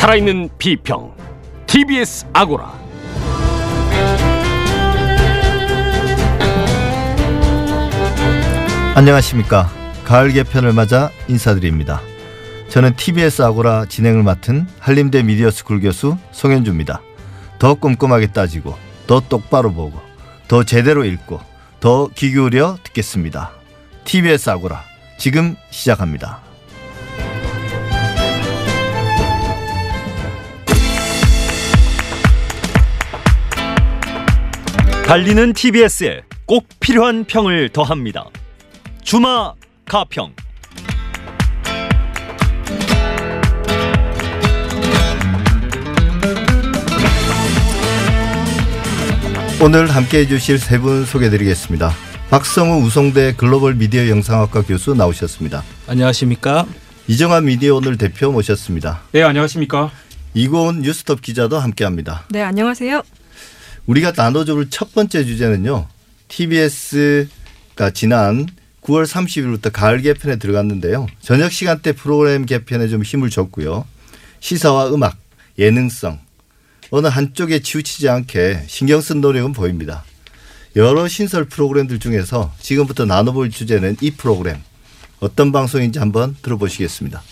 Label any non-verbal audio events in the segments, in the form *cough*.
살아있는 비평 TBS 아고라 안녕하십니까. 가을 개편을 맞아 인사드립니다. 저는 TBS 아고라 진행을 맡은 한림대 미디어스쿨 교수 송현주입니다. 더 꼼꼼하게 따지고 더 똑바로 보고 더 제대로 읽고 더 귀 기울여 듣겠습니다. TBS 아고라 지금 시작합니다. 달리는 TBS에 꼭 필요한 평을 더합니다. 주마 가평. 오늘 함께해 주실 세 분 소개드리겠습니다. 박성우 우송대 글로벌 미디어 영상학과 교수 나오셨습니다. 안녕하십니까? 이정환 미디어 오늘 대표 모셨습니다. 네, 안녕하십니까. 이고은 뉴스톱 기자도 함께합니다. 네, 안녕하세요. 우리가 나눠줄 첫 번째 주제는요. TBS가 지난 9월 30일부터 가을 개편에 들어갔는데요. 저녁 시간대 프로그램 개편에 좀 힘을 줬고요. 시사와 음악, 예능성 어느 한쪽에 치우치지 않게 신경 쓴 노력은 보입니다. 여러 신설 프로그램들 중에서 지금부터 나눠볼 주제는 이 프로그램 어떤 방송인지 한번 들어보시겠습니다.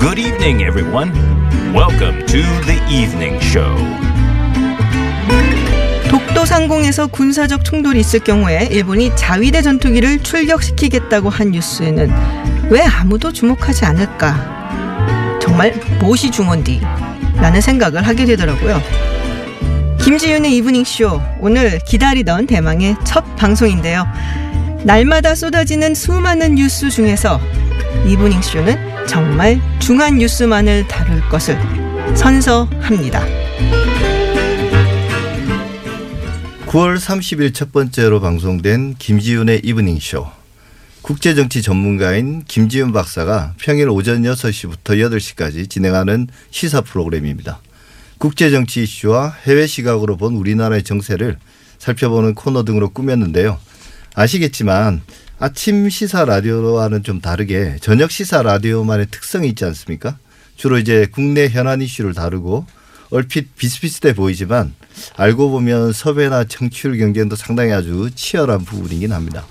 Good evening, everyone. Welcome to the evening show. 독도 상공에서 군사적 충돌이 있을 경우에 일본이 자위대 전투기를 출격시키겠다고 한 뉴스에는 왜 아무도 주목하지 않을까? 정말 무엇이 중헌디? 라는 생각을 하게 되더라고요. 김지윤의 이브닝쇼 오늘 기다리던 대망의 첫 방송인데요. 날마다 쏟아지는 수많은 뉴스 중에서 이브닝쇼는 정말 중한 뉴스만을 다룰 것을 선서합니다. 9월 30일 첫 번째로 방송된 김지윤의 이브닝 쇼. 국제정치 전문가인 김지윤 박사가 평일 오전 6시부터 8시까지 진행하는 시사 프로그램입니다. 국제정치 이슈와 해외 시각으로 본 우리나라의 정세를 살펴보는 코너 등으로 꾸몄는데요. 아시겠지만 아침 시사 라디오와는 좀 다르게 저녁 시사 라디오만의 특성이 있지 않습니까? 주로 이제 국내 현안 이슈를 다루고 얼핏 비슷비슷해 보이지만 알고 보면 섭외나 청취율 경쟁도 상당히 아주 치열한 부분이긴 합니다.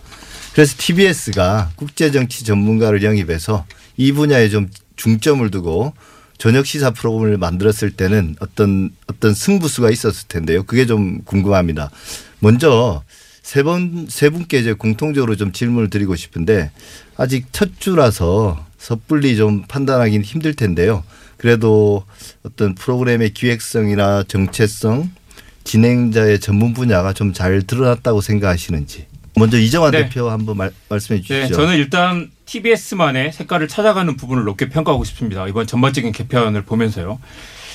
그래서 TBS가 국제 정치 전문가를 영입해서 이 분야에 좀 중점을 두고 저녁 시사 프로그램을 만들었을 때는 어떤 어떤 승부수가 있었을 텐데요. 그게 좀 궁금합니다. 먼저 세 번 세 분께 이제 공통적으로 좀 질문을 드리고 싶은데 아직 첫 주라서 섣불리 좀 판단하기는 힘들 텐데요. 그래도 어떤 프로그램의 기획성이나 정체성, 진행자의 전문 분야가 좀 잘 드러났다고 생각하시는지. 먼저 이정환 네. 대표 한번 말, 말씀해 주시죠. 네, 저는 일단 TBS만의 색깔을 찾아가는 부분을 높게 평가하고 싶습니다. 이번 전반적인 개편을 보면서요.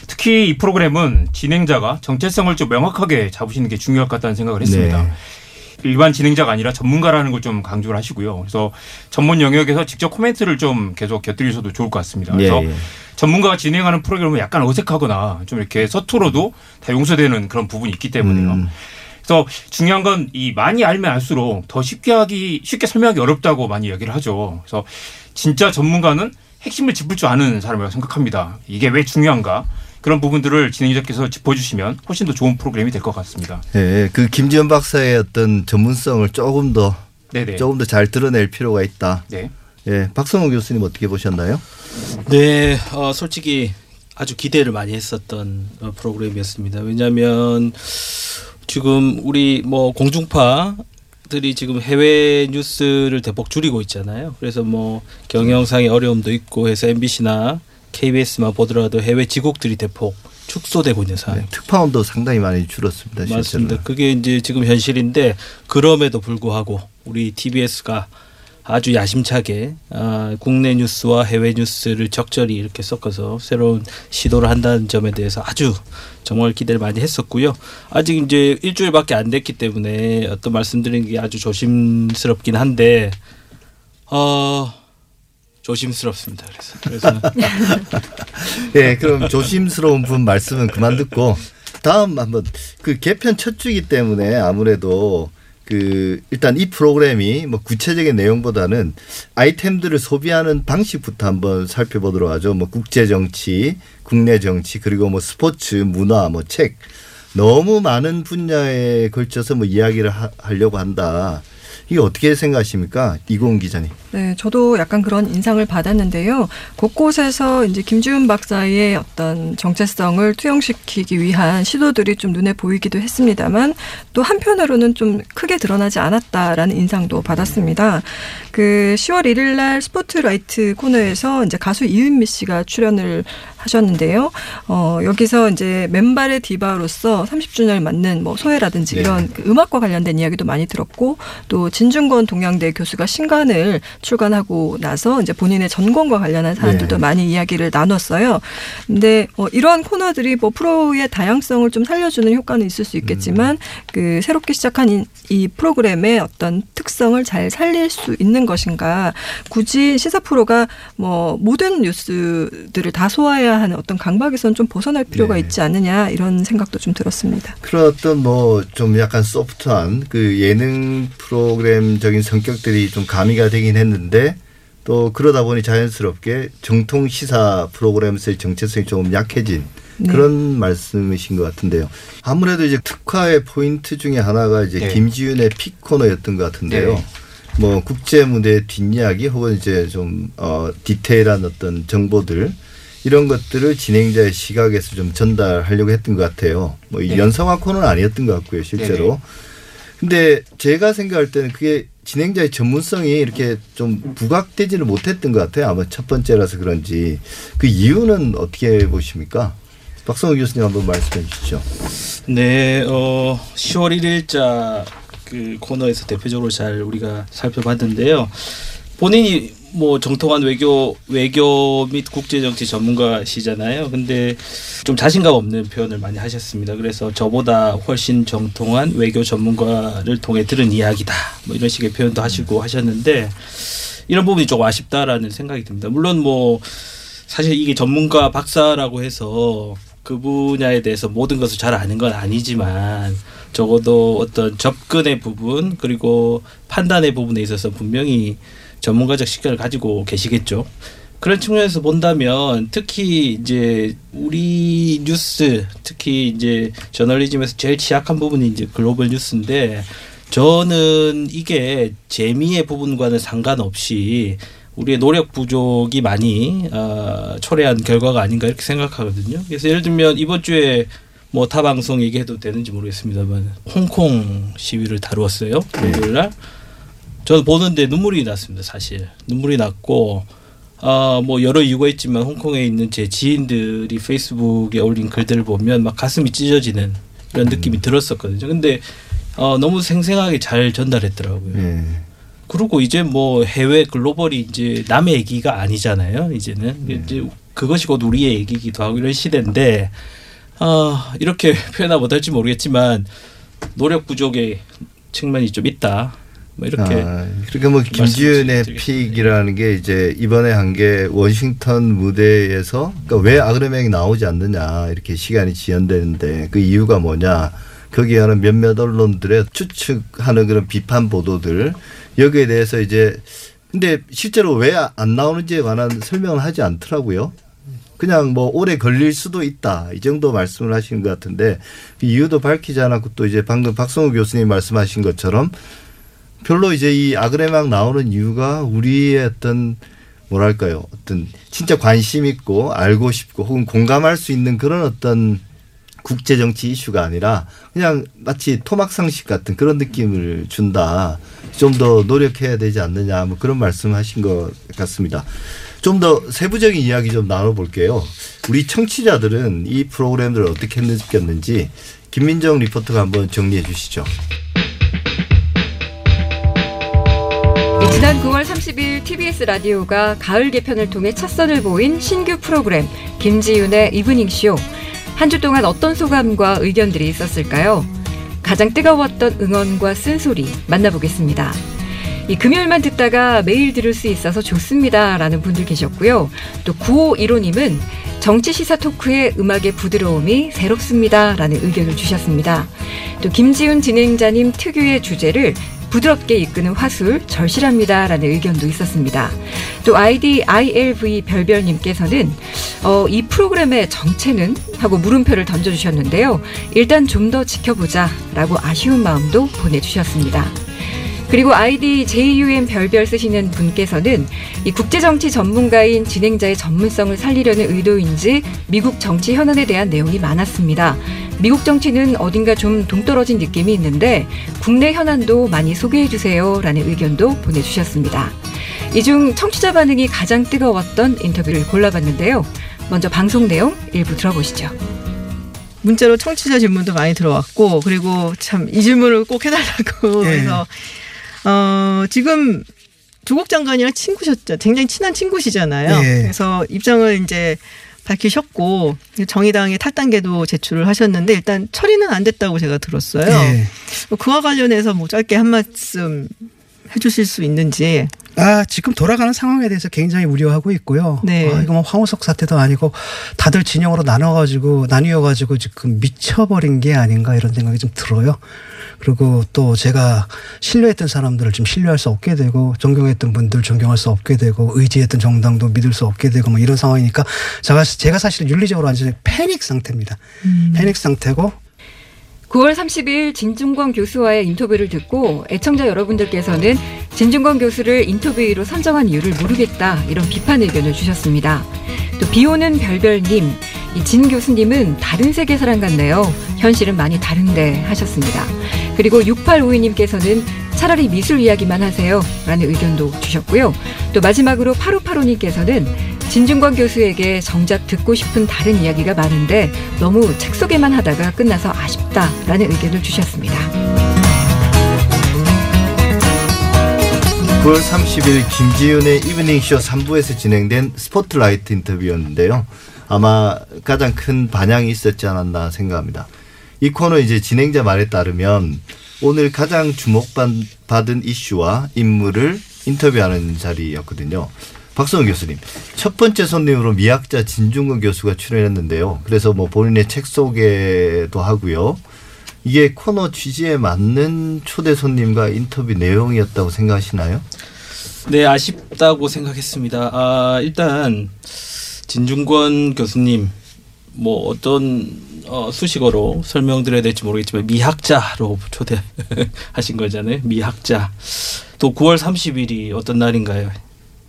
특히 이 프로그램은 진행자가 정체성을 좀 명확하게 잡으시는 게 중요할 것 같다는 생각을 했습니다. 네. 일반 진행자가 아니라 전문가라는 걸 좀 강조를 하시고요. 그래서 전문 영역에서 직접 코멘트를 좀 계속 곁들이셔도 좋을 것 같습니다. 그래서 예, 예. 전문가가 진행하는 프로그램은 약간 어색하거나 좀 이렇게 서투러도 다 용서되는 그런 부분이 있기 때문에요. 음. 그래서 중요한 건 이 많이 알면 알수록 더 쉽게 하기 쉽게 설명하기 어렵다고 많이 얘기를 하죠. 그래서 진짜 전문가는 핵심을 짚을 줄 아는 사람이라고 생각합니다. 이게 왜 중요한가? 그런 부분들을 진행자께서 짚어주시면 훨씬 더 좋은 프로그램이 될 것 같습니다. 예, 그 김지현 박사의 어떤 전문성을 조금 더 네네. 조금 더 잘 드러낼 필요가 있다. 네. 예, 박성호 교수님 어떻게 보셨나요? 네, 어, 솔직히 아주 기대를 많이 했었던 어, 프로그램이었습니다. 왜냐하면 지금 우리 뭐 공중파 들이 지금 해외 뉴스를 대폭 줄이고 있잖아요. 그래서 뭐 경영상의 어려움도 있고 해서 MBC나 KBS만 보더라도 해외 지국들이 대폭 축소되고 있는 상황. 네, 특파원도 상당히 많이 줄었습니다. 실제로. 맞습니다. 그게 이제 지금 현실인데 그럼에도 불구하고 우리 TBS가 아주 야심차게 아, 국내 뉴스와 해외 뉴스를 적절히 이렇게 섞어서 새로운 시도를 한다는 점에 대해서 아주 정말 기대를 많이 했었고요. 아직 이제 일주일밖에 안 됐기 때문에 어떤 말씀드리는 게 아주 조심스럽긴 한데 어 조심스럽습니다. 그래서 *laughs* 예, 그럼 조심스러운 분 말씀은 그만 듣고 다음 한번 그 개편 첫 주기 때문에 아무래도 그 일단 이 프로그램이 뭐 구체적인 내용보다는 아이템들을 소비하는 방식부터 한번 살펴보도록 하죠. 뭐 국제 정치, 국내 정치 그리고 뭐 스포츠, 문화, 뭐 책 너무 많은 분야에 걸쳐서 뭐 이야기를 하, 하려고 한다. 이게 어떻게 생각하십니까? 이공 기자님. 네, 저도 약간 그런 인상을 받았는데요. 곳곳에서 이제 김지훈 박사의 어떤 정체성을 투영시키기 위한 시도들이 좀 눈에 보이기도 했습니다만 또 한편으로는 좀 크게 드러나지 않았다라는 인상도 받았습니다. 그 10월 1일 날 스포트라이트 코너에서 이제 가수 이은미 씨가 출연을 하셨는데요. 어, 여기서 이제 맨발의 디바로서 30주년을 맞는 뭐 소회라든지 네. 이런 그 음악과 관련된 이야기도 많이 들었고 또 진중권 동양대 교수가 신간을 출간하고 나서 이제 본인의 전공과 관련한 사람들도 네. 많이 이야기를 나눴어요. 근데 어, 이러한 코너들이 뭐 프로의 다양성을 좀 살려주는 효과는 있을 수 있겠지만 그 새롭게 시작한 이, 이 프로그램의 어떤 특성을 잘 살릴 수 있는 것인가 굳이 시사 프로가 뭐 모든 뉴스들을 다 소화해야 하는 어떤 강박에서는 좀 벗어날 필요가 네. 있지 않느냐 이런 생각도 좀 들었습니다. 그런 어떤 뭐 좀 약간 소프트한 그 예능 프로그램 적인 성격들이 좀 가미가 되긴 했는데 또 그러다 보니 자연스럽게 정통 시사 프로그램에서의 정체성이 조금 약해진 네. 그런 말씀이신 것 같은데요. 아무래도 이제 특화의 포인트 중에 하나가 이제 네. 김지윤의 픽 코너였던 것 같은데요. 네. 뭐 국제 무대 뒷이야기 혹은 이제 좀 어, 디테일한 어떤 정보들 이런 것들을 진행자의 시각에서 좀 전달하려고 했던 것 같아요. 뭐이 네. 연성화 코너는 아니었던 것 같고요, 실제로. 네네. 근데 제가 생각할 때는 그게 진행자의 전문성이 이렇게 좀 부각되지를 못했던 것 같아요. 아마 첫 번째라서 그런지 그 이유는 어떻게 보십니까? 박성우 교수님 한번 말씀해 주시죠. 네, 어, 10월 1일자 그 코너에서 대표적으로 잘 우리가 살펴봤는데요. 본인이 뭐 정통한 외교 외교 및 국제 정치 전문가시잖아요. 근데 좀 자신감 없는 표현을 많이 하셨습니다. 그래서 저보다 훨씬 정통한 외교 전문가를 통해 들은 이야기다. 뭐 이런 식의 표현도 하시고 하셨는데 이런 부분이 조금 아쉽다라는 생각이 듭니다. 물론 뭐 사실 이게 전문가 박사라고 해서 그 분야에 대해서 모든 것을 잘 아는 건 아니지만 적어도 어떤 접근의 부분 그리고 판단의 부분에 있어서 분명히 전문가적 시각을 가지고 계시겠죠. 그런 측면에서 본다면 특히 이제 우리 뉴스 특히 이제 저널리즘에서 제일 취약한 부분이 이제 글로벌 뉴스인데 저는 이게 재미의 부분과는 상관없이 우리의 노력 부족이 많이 어, 초래한 결과가 아닌가 이렇게 생각하거든요. 그래서 예를 들면 이번 주에 뭐 타 방송 얘기해도 되는지 모르겠습니다만 홍콩 시위를 다루었어요. 금요일 날. 저는 보는데 눈물이 났습니다. 사실 눈물이 났고 아뭐 여러 이유가 있지만 홍콩에 있는 제 지인들이 페이스북에 올린 글들을 보면 막 가슴이 찢어지는 이런 느낌이 들었었거든요. 근데 어, 너무 생생하게 잘 전달했더라고요. 예. 그리고 이제 뭐 해외 글로벌이 이제 남의 얘기가 아니잖아요. 이제는 이제 그것이 곧 우리의 얘기기도 하고 이런 시대인데 아 이렇게 *laughs* 표현하 못할지 모르겠지만 노력 부족의 측면이 좀 있다. 뭐 이렇게 아, 그러니까 뭐 말씀드리겠습니다. 픽이라는 게 이제 이번에 한 게 워싱턴 무대에서 그러니까 왜 아그레명이 나오지 않느냐 이렇게 시간이 지연되는데 그 이유가 뭐냐 거기에 하는 몇몇 언론들의 추측하는 그런 비판 보도들 여기에 대해서 이제 근데 실제로 왜 안 나오는지에 관한 설명을 하지 않더라고요. 그냥 뭐 오래 걸릴 수도 있다 이 정도 말씀을 하시는 것 같은데 그 이유도 밝히지 않았고 또 이제 방금 박성우 교수님 말씀하신 것처럼 별로 이제 이 아그레막 나오는 이유가 우리의 어떤 뭐랄까요 어떤 진짜 관심 있고 알고 싶고 혹은 공감할 수 있는 그런 어떤 국제 정치 이슈가 아니라 그냥 마치 토막 상식 같은 그런 느낌을 준다. 좀 더 노력해야 되지 않느냐 뭐 그런 말씀하신 것 같습니다. 좀 더 세부적인 이야기 좀 나눠볼게요. 우리 청취자들은 이 프로그램들을 어떻게 느꼈는지 김민정 리포터가 한번 정리해 주시죠. 네, 지난 9월 30일 TBS 라디오가 가을 개편을 통해 첫 선을 보인 신규 프로그램 김지윤의 이브닝 쇼. 한 주 동안 어떤 소감과 의견들이 있었을까요? 가장 뜨거웠던 응원과 쓴소리 만나보겠습니다. 이 금요일만 듣다가 매일 들을 수 있어서 좋습니다라는 분들 계셨고요. 또 9515님은 정치 시사 토크에 음악의 부드러움이 새롭습니다라는 의견을 주셨습니다. 또 김지윤 진행자님 특유의 주제를 부드럽게 이끄는 화술 절실합니다라는 의견도 있었습니다. 또 아이디 ILV 별별님께서는 어, 이 프로그램의 정체는 하고 물음표를 던져주셨는데요. 일단 좀 더 지켜보자라고 아쉬운 마음도 보내주셨습니다. 그리고 아이디 JUM 별별 쓰시는 분께서는 이 국제정치 전문가인 진행자의 전문성을 살리려는 의도인지 미국 정치 현안에 대한 내용이 많았습니다. 미국 정치는 어딘가 좀 동떨어진 느낌이 있는데 국내 현안도 많이 소개해 주세요라는 의견도 보내주셨습니다. 이 중 청취자 반응이 가장 뜨거웠던 인터뷰를 골라봤는데요. 먼저 방송 내용 일부 들어보시죠. 문자로 청취자 질문도 많이 들어왔고 그리고 참 이 질문을 꼭 해달라고 예. 그래서 어 지금 조국 장관이랑 친구셨죠. 굉장히 친한 친구시잖아요. 예. 그래서 입장을 이제 밝히셨고 정의당의 탈당계도 제출을 하셨는데 일단 처리는 안 됐다고 제가 들었어요. 예. 뭐 그와 관련해서 뭐 짧게 한 말씀 해주실 수 있는지. 아, 지금 돌아가는 상황에 대해서 굉장히 우려하고 있고요. 네. 아, 이거 뭐 황우석 사태도 아니고 다들 진영으로 나눠가지고, 나뉘어가지고 지금 미쳐버린 게 아닌가 이런 생각이 좀 들어요. 그리고 또 제가 신뢰했던 사람들을 좀 신뢰할 수 없게 되고, 존경했던 분들 존경할 수 없게 되고, 의지했던 정당도 믿을 수 없게 되고, 뭐 이런 상황이니까 제가, 제가 사실 윤리적으로 완전히 패닉 상태입니다. 패닉 상태고, 9월 30일 진중권 교수와의 인터뷰를 듣고 애청자 여러분들께서는 진중권 교수를 인터뷰로 선정한 이유를 모르겠다 이런 비판 의견을 주셨습니다. 또 비오는 별별님, 이진 교수님은 다른 세계 사람 같네요. 현실은 많이 다른데 하셨습니다. 그리고 6852님께서는 차라리 미술 이야기만 하세요. 라는 의견도 주셨고요. 또 마지막으로 8585님께서는 진중권 교수에게 정작 듣고 싶은 다른 이야기가 많은데 너무 책 소개만 하다가 끝나서 아쉽다라는 의견을 주셨습니다. 9월 30일 김지윤의 이브닝쇼 3부에서 진행된 스포트라이트 인터뷰였는데요. 아마 가장 큰 반향이 있었지 않았나 생각합니다. 이 코너 이제 진행자 말에 따르면 오늘 가장 주목받은 이슈와 인물을 인터뷰하는 자리였거든요. 박성훈 교수님, 첫 번째 손님으로 미학자 진중근 교수가 출연했는데요. 그래서 뭐 본인의 책 소개도 하고요. 이게 코너 취지에 맞는 초대 손님과 인터뷰 내용이었다고 생각하시나요? 네, 아쉽다고 생각했습니다. 아, 일단 진중권 교수님 뭐 어떤 어, 수식어로 설명드려야 될지 모르겠지만 미학자로 초대하신 거잖아요. 미학자. 또 9월 30일이 어떤 날인가요?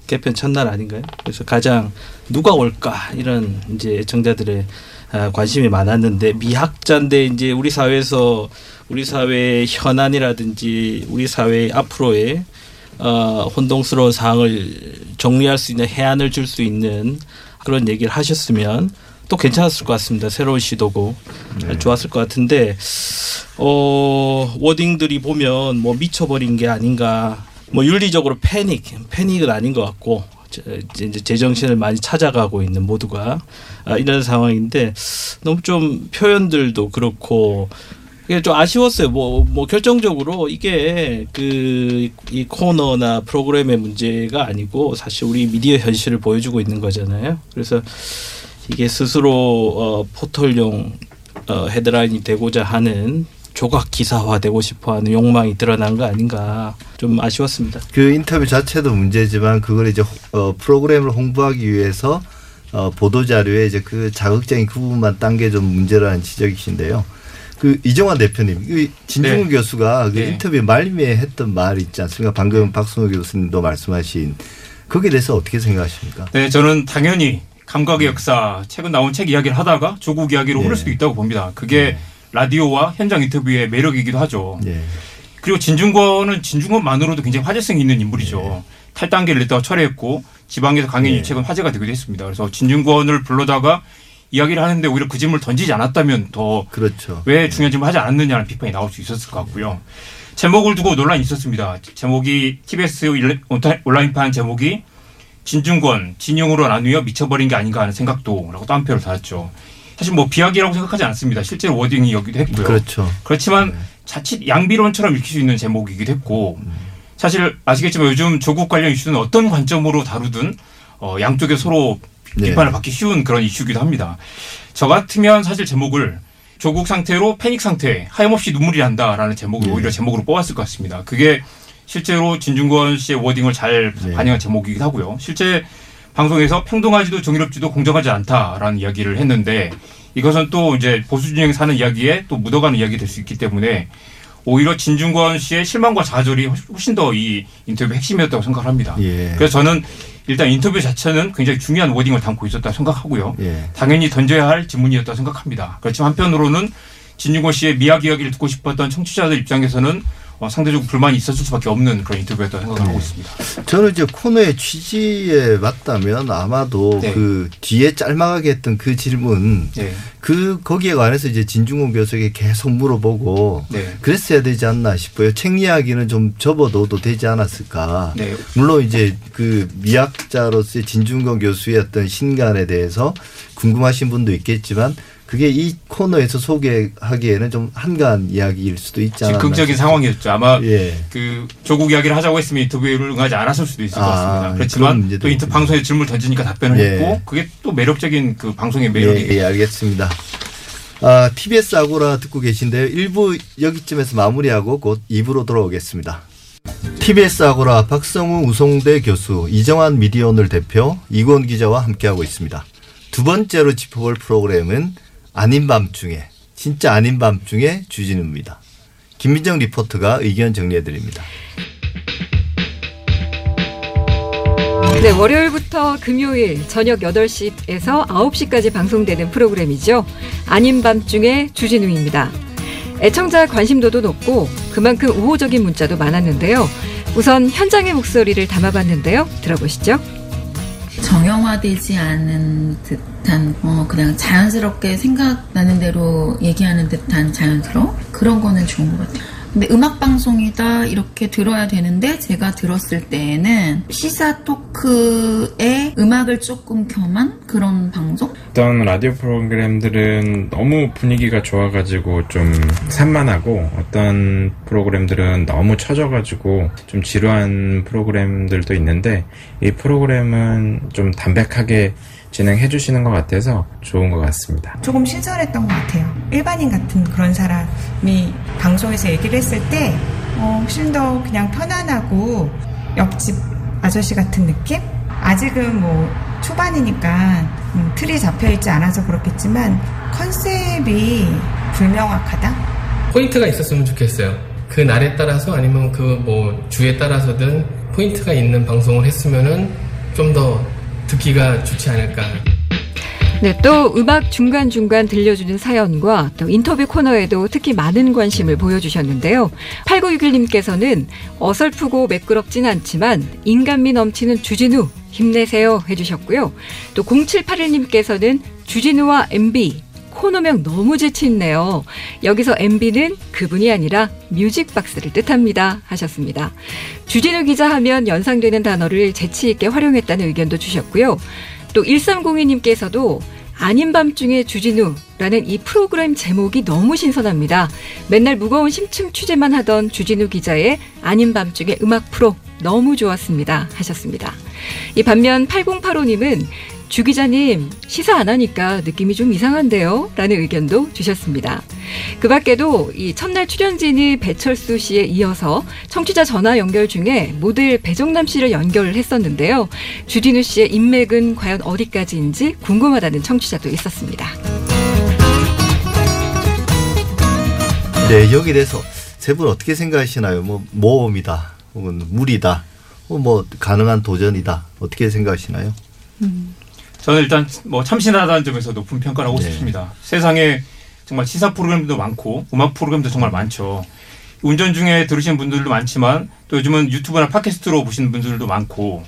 개편 첫날 아닌가요? 그래서 가장 누가 올까 이런 이제 애청자들의 아, 관심이 많았는데 미학자인데 이제 우리 사회에서 우리 사회의 현안이라든지 우리 사회 앞으로의 어, 혼동스러운 사항을 정리할 수 있는 해안을 줄 수 있는 그런 얘기를 하셨으면 또 괜찮았을 것 같습니다. 새로운 시도고 좋았을 것 같은데 어, 워딩들이 보면 뭐 미쳐버린 게 아닌가 뭐 윤리적으로 패닉 패닉은 아닌 것 같고 제- 이제 제정신을 많이 찾아가고 있는 모두가 아, 이런 상황인데 너무 좀 표현들도 그렇고 이게 좀 아쉬웠어요. 뭐, 뭐 결정적으로 이게 그 이 코너나 프로그램의 문제가 아니고 사실 우리 미디어 현실을 보여주고 있는 거잖아요. 그래서 이게 스스로 어, 포털용 어, 헤드라인이 되고자 하는 조각 기사화되고 싶어하는 욕망이 드러난 거 아닌가 좀 아쉬웠습니다. 그 인터뷰 자체도 문제지만 그걸 이제 호- 어, 프로그램을 홍보하기 위해서 어, 보도 자료에 이제 그 자극적인 그 부분만 딴 게 좀 문제라는 지적이신데요. 그 이정환 대표님, 이 진중훈 네. 교수가 그 네. 인터뷰 말미에 했던 말 있지 않습니까? 방금 박승호 교수님도 말씀하신 거기에 대해서 어떻게 생각하십니까? 네, 저는 당연히 감각의 역사 최근 나온 책 이야기를 하다가 조국 이야기로 흐를 네. 수도 있다고 봅니다. 그게 라디오와 현장 인터뷰의 매력이기도 하죠. 예. 그리고 진중권은 진중권만으로도 굉장히 화제성이 있는 인물이죠. 탈당계를 냈다가 철회했고 지방에서 강행 네. 유책은 화제가 되기도 했습니다. 그래서 진중권을 불러다가 이야기를 하는데 오히려 그 질문을 던지지 않았다면 더 그렇죠. 왜 중요한 질문을 하지 않았느냐는 비판이 나올 수 있었을 것 같고요. 제목을 두고 논란이 있었습니다. 제목이 TBS 온라인판 제목이 진중권 진영으로 나누어 미쳐버린 게 아닌가 하는 생각도 라고 또 한 표를 달았죠. 사실 뭐 비약이라고 생각하지 않습니다. 실제로 워딩이 여기도 했고요. 그렇죠. 그렇지만 자칫 양비론처럼 읽힐 수 있는 제목이기도 했고 사실 아시겠지만 요즘 조국 관련 이슈는 어떤 관점으로 다루든 어, 양쪽에 서로 네. 비판을 받기 쉬운 그런 이슈이기도 합니다. 저 같으면 사실 제목을 조국 상태로 패닉 상태, 하염없이 눈물이 난다라는 제목을 네. 오히려 제목으로 뽑았을 것 같습니다. 그게 실제로 진중권 씨의 워딩을 잘 네. 반영한 제목이기도 하고요. 실제 방송에서 평등하지도 정의롭지도 공정하지 않다라는 이야기를 했는데 이것은 또 이제 보수 진영이 사는 이야기에 또 묻어가는 이야기 될 수 있기 때문에 오히려 진중권 씨의 실망과 좌절이 훨씬 더 이 인터뷰 핵심이었다고 생각을 합니다. 예. 그래서 저는 일단 인터뷰 자체는 굉장히 중요한 워딩을 담고 있었다고 생각하고요. 예. 당연히 던져야 할 질문이었다고 생각합니다. 그렇지만 한편으로는 진중권 씨의 미학 이야기를 듣고 싶었던 청취자들 입장에서는 어, 상대적으로 불만이 있었을 수밖에 없는 그런 인터뷰였다고 생각을 네. 하고 있습니다. 저는 이제 코너의 취지에 맞다면 아마도 네. 그 뒤에 짤막하게 했던 그 질문 네. 그 거기에 관해서 이제 진중권 교수에게 계속 물어보고 네. 그랬어야 되지 않나 싶어요. 책 이야기는 좀 접어둬도 되지 않았을까. 네. 물론 이제 그 미학자로서의 진중권 교수의 어떤 신간에 대해서 궁금하신 분도 있겠지만 그게 이 코너에서 소개하기에는 좀 한가한 이야기일 수도 있지 않나. 즉흥적인 상황이었죠. 아마 예. 그 조국 이야기를 하자고 했으면 인터뷰를 응하지 않았을 수도 있을 것 아, 같습니다. 그런 그렇지만 또 인터. 방송에 질문을 던지니까 답변을 예. 했고 그게 또 매력적인 그 방송의 예, 매력이 예, 알겠습니다. 아, TBS 아고라 듣고 계신데요. 1부 여기쯤에서 마무리하고 곧 2부로 돌아오겠습니다. TBS 아고라 박성우 우송대 교수, 이정환 미디어오늘 대표, 이건 기자와 함께하고 있습니다. 두 번째로 짚어볼 프로그램은 아닌 밤중에, 진짜 아닌 밤중에 주진우입니다. 김민정 리포터가 의견 정리해 드립니다. 네, 월요일부터 금요일 저녁 8시에서 9시까지 방송되는 프로그램이죠. 아닌 밤중에 주진우입니다. 애청자 관심도도 높고 그만큼 우호적인 문자도 많았는데요. 우선 현장의 목소리를 담아봤는데요. 들어보시죠. 정형화되지 않은 듯한 어, 그냥 자연스럽게 생각나는 대로 얘기하는 듯한 자연스러움 그런 거는 좋은 것 같아요. 근데 음악 방송이다 이렇게 들어야 되는데 제가 들었을 때에는 시사 토크에 음악을 조금 겸한 그런 방송? 어떤 라디오 프로그램들은 너무 분위기가 좋아가지고 좀 산만하고 어떤 프로그램들은 너무 처져가지고 좀 지루한 프로그램들도 있는데 이 프로그램은 좀 담백하게 진행해 주시는 것 같아서 좋은 것 같습니다. 조금 신선했던 것 같아요. 일반인 같은 그런 사람이 방송에서 얘기를 했을 때 어, 훨씬 더 그냥 편안하고 옆집 아저씨 같은 느낌? 아직은 뭐 초반이니까 음, 틀이 잡혀 있지 않아서 그렇겠지만 컨셉이 불명확하다. 포인트가 있었으면 좋겠어요. 그 날에 따라서 아니면 그 뭐 주에 따라서든 포인트가 있는 방송을 했으면은 좀더 듣기가 좋지 않을까. 네, 또 음악 중간중간 들려주는 사연과 또 인터뷰 코너에도 특히 많은 관심을 보여주셨는데요. 8961님께서는 어설프고 매끄럽진 않지만 인간미 넘치는 주진우 힘내세요 해주셨고요. 또 0781님께서는 주진우와 MB 코너명 너무 재치있네요. 여기서 MB는 그분이 아니라 뮤직박스를 뜻합니다. 하셨습니다. 주진우 기자 하면 연상되는 단어를 재치있게 활용했다는 의견도 주셨고요. 또 1302님께서도 아닌 밤중에 주진우라는 이 프로그램 제목이 너무 신선합니다. 맨날 무거운 심층 취재만 하던 주진우 기자의 아닌 밤중에 음악 프로 너무 좋았습니다. 하셨습니다. 이 반면 8085님은 주 기자님 시사 안 하니까 느낌이 좀 이상한데요? 라는 의견도 주셨습니다. 그 밖에도 이 첫날 출연진이 배철수 씨에 이어서 청취자 전화 연결 중에 모델 배정남 씨를 연결을 했었는데요. 주진우 씨의 인맥은 과연 어디까지인지 궁금하다는 청취자도 있었습니다. 네, 여기 대해서 세 분 어떻게 생각하시나요? 뭐 모험이다, 혹은 무리다, 혹은 뭐 가능한 도전이다. 어떻게 생각하시나요? 저는 일단 뭐 참신하다는 점에서 높은 평가를 하고 네. 싶습니다. 세상에 정말 시사 프로그램도 많고 음악 프로그램도 정말 많죠. 운전 중에 들으시는 분들도 많지만 또 요즘은 유튜브나 팟캐스트로 보시는 분들도 많고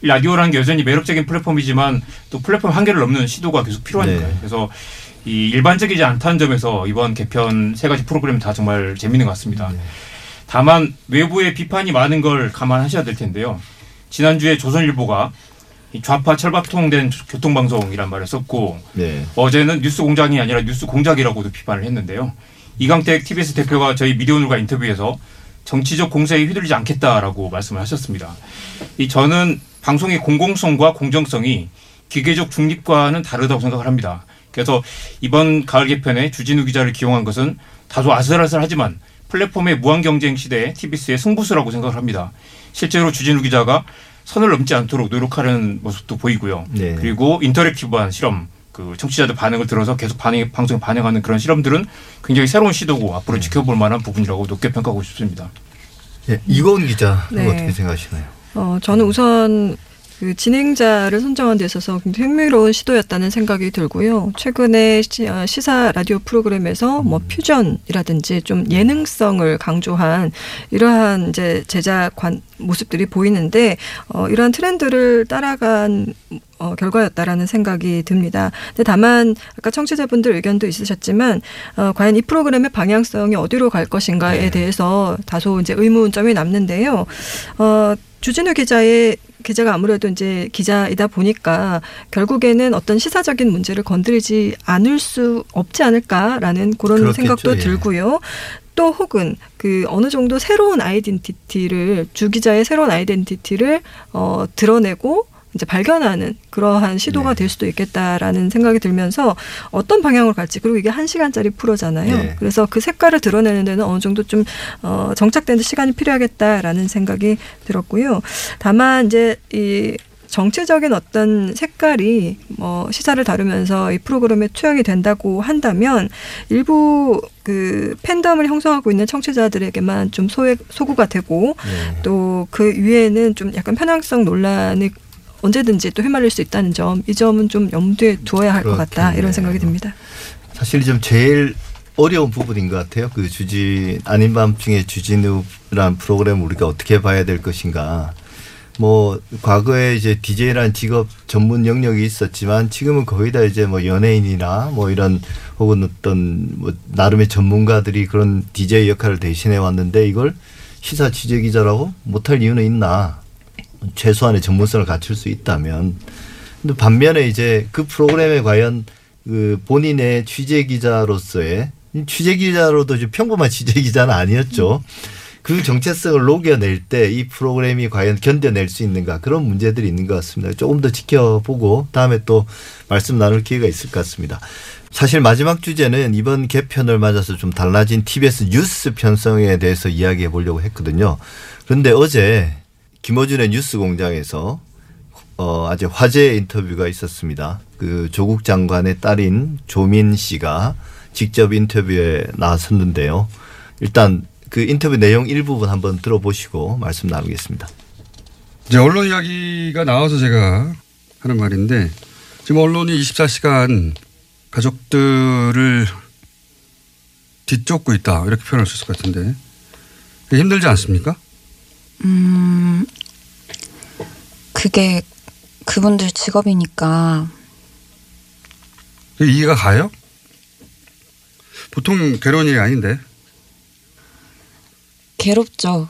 이 라디오라는 게 여전히 매력적인 플랫폼이지만 또 플랫폼 한계를 넘는 시도가 계속 필요하니까요. 네. 그래서 이 일반적이지 않다는 점에서 이번 개편 세 가지 프로그램 다 정말 재밌는 것 같습니다. 다만 외부의 비판이 많은 걸 감안하셔야 될 텐데요. 지난주에 조선일보가 이 좌파 철밥통된 교통방송이란 말을 썼고 네. 어제는 뉴스 공장이 아니라 뉴스 공작이라고도 비판을 했는데요. 이강택 TBS 대표가 저희 미디어오늘과 인터뷰에서 정치적 공세에 휘둘리지 않겠다라고 말씀을 하셨습니다. 이 저는 방송의 공공성과 공정성이 기계적 중립과는 다르다고 생각을 합니다. 그래서 이번 가을 개편에 주진우 기자를 기용한 것은 다소 아슬아슬하지만 플랫폼의 무한 경쟁 시대에 TBS의 승부수라고 생각을 합니다. 실제로 주진우 기자가 선을 넘지 않도록 노력하는 모습도 보이고요. 네. 그리고 인터랙티브한 실험, 그 청취자들 반응을 들어서 계속 반응, 방송에 반영하는 그런 실험들은 굉장히 새로운 시도고 네. 앞으로 지켜볼 만한 부분이라고 높게 평가하고 싶습니다. 예, 이고은 기자 네. 어떻게 생각하시나요? 어, 저는 우선 그 진행자를 선정한 데 있어서 굉장히 흥미로운 시도였다는 생각이 들고요. 최근에 시, 어, 시사 라디오 프로그램에서 뭐 퓨전이라든지 좀 예능성을 강조한 이러한 이제 제작 관 모습들이 보이는데 어, 이러한 트렌드를 따라간 어, 결과였다라는 생각이 듭니다. 근데 다만 아까 청취자분들 의견도 있으셨지만 어, 과연 이 프로그램의 방향성이 어디로 갈 것인가에 대해서 다소 이제 의문점이 남는데요. 어, 주진우 기자의 기자가 아무래도 이제 기자이다 보니까 결국에는 어떤 시사적인 문제를 건드리지 않을 수 없지 않을까라는 그런 그렇겠죠, 생각도 예. 들고요. 또 혹은 그 어느 정도 새로운 아이덴티티를 주 기자의 새로운 아이덴티티를 어 드러내고 이제 발견하는 그러한 시도가 네. 될 수도 있겠다라는 생각이 들면서 어떤 방향으로 갈지 그리고 이게 한 시간짜리 프로잖아요. 네. 그래서 그 색깔을 드러내는 데는 어느 정도 좀 어, 정착되는 시간이 필요하겠다라는 생각이 들었고요. 다만 이제 이 정치적인 어떤 색깔이 뭐 시사를 다루면서 이 프로그램에 투영이 된다고 한다면 일부 그 팬덤을 형성하고 있는 청취자들에게만 좀 소외, 소구가 되고 또그 위에는 좀 약간 편향성 논란이 언제든지 또 휘말릴 수 있다는 점, 이 점은 좀 염두에 두어야 할 것 같다 이런 생각이 듭니다. 사실 좀 제일 어려운 부분인 것 같아요. 그 주진 아닌 밤중에 주진우라는 프로그램을 우리가 어떻게 봐야 될 것인가. 뭐 과거에 이제 DJ라는 직업 전문 영역이 있었지만 지금은 거의 다 이제 뭐 연예인이나 뭐 이런 혹은 어떤 뭐 나름의 전문가들이 그런 DJ 역할을 대신해 왔는데 이걸 시사 취재 기자라고 못할 이유는 있나? 최소한의 전문성을 갖출 수 있다면 근데 반면에 이제 그 프로그램에 과연 그 본인의 취재 기자로서의 취재 기자로도 좀 평범한 취재 기자는 아니었죠. 그 정체성을 녹여낼 때 이 프로그램이 과연 견뎌낼 수 있는가 그런 문제들이 있는 것 같습니다. 조금 더 지켜보고 다음에 또 말씀 나눌 기회가 있을 것 같습니다. 사실 마지막 주제는 이번 개편을 맞아서 좀 달라진 TBS 뉴스 편성에 대해서 이야기해 보려고 했거든요. 그런데 어제 김어준의 뉴스 공장에서 어, 아주 화제의 인터뷰가 있었습니다. 그 조국 장관의 딸인 조민 씨가 직접 인터뷰에 나섰는데요. 일단 그 인터뷰 내용 일부분 한번 들어보시고 말씀 나누겠습니다. 이제 언론 이야기가 나와서 제가 하는 말인데 지금 언론이 24시간 가족들을 뒤쫓고 있다 이렇게 표현할 수 있을 것 같은데 힘들지 않습니까? 음, 그게 그분들 직업이니까 이해가 가요? 보통 괴로운 일이 아닌데 괴롭죠.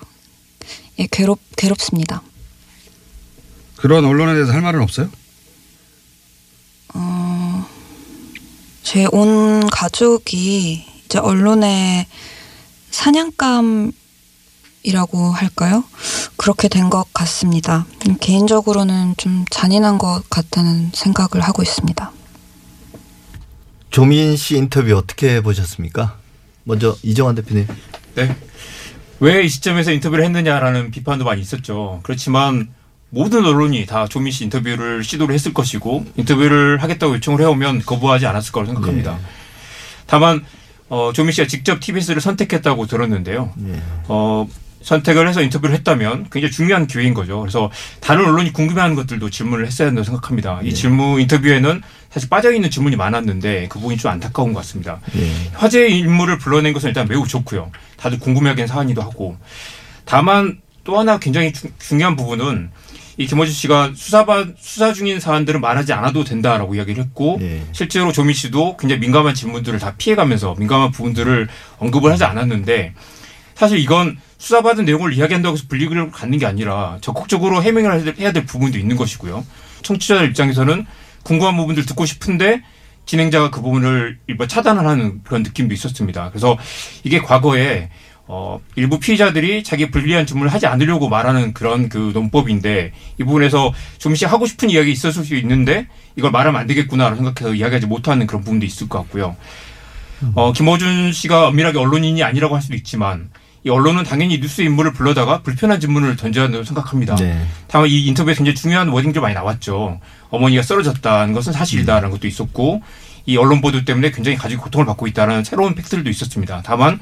예, 괴롭 괴롭습니다. 그런 언론에 대해서 할 말은 없어요? 어, 제 온 가족이 이제 언론의 사냥감 이라고 할까요? 그렇게 된 것 같습니다. 음, 개인적으로는 좀 잔인한 것 같다는 생각을 하고 있습니다. 조민 씨 인터뷰 어떻게 보셨습니까? 먼저 이정환 대표님. 네. 왜 이 시점에서 인터뷰를 했느냐라는 비판도 많이 있었죠. 그렇지만 모든 언론이 다 조민 씨 인터뷰를 시도를 했을 것이고 인터뷰를 하겠다고 요청을 해오면 거부하지 않았을 거라고 생각합니다. 다만 어, 조민 씨가 직접 TBS를 선택했다고 들었는데요. 어, 선택을 해서 인터뷰를 했다면 굉장히 중요한 기회인 거죠. 그래서 다른 언론이 궁금해하는 것들도 질문을 했어야 한다고 생각합니다. 이 질문 인터뷰에는 사실 빠져있는 질문이 많았는데 그 부분이 좀 안타까운 것 같습니다. 화제의 인물을 불러낸 것은 일단 매우 좋고요. 다들 궁금해하긴 사안이기도 하고. 다만 또 하나 굉장히 주- 중요한 부분은 이 김어준 씨가 수사받 수사 중인 사안들은 말하지 않아도 된다라고 이야기를 했고 실제로 조민 씨도 굉장히 민감한 질문들을 다 피해가면서 민감한 부분들을 언급을 하지 않았는데 사실 이건 수사받은 내용을 이야기한다고 해서 불리기를 갖는 게 아니라 적극적으로 해명을 해야 될- 부분도 있는 것이고요. 청취자들 입장에서는 궁금한 부분들 듣고 싶은데 진행자가 그 부분을 일부 차단을 하는 그런 느낌도 있었습니다. 그래서 이게 과거에 어, 일부 피의자들이 자기 불리한 질문을 하지 않으려고 말하는 그런 그 논법인데 이 부분에서 조금씩 하고 싶은 이야기 있었을 수 있는데 이걸 말하면 안 되겠구나라고 생각해서 이야기하지 못하는 그런 부분도 있을 것 같고요. 어, 김어준 씨가 엄밀하게 언론인이 아니라고 할 수도 있지만 이 언론은 당연히 뉴스 인물을 불러다가 불편한 질문을 던져야 한다고 생각합니다. 네. 다만 이 인터뷰에서 굉장히 중요한 워딩들 많이 나왔죠. 어머니가 쓰러졌다는 것은 사실이다라는 것도 있었고 이 언론 보도 때문에 굉장히 가족이 고통을 받고 있다는 새로운 팩트들도 있었습니다. 다만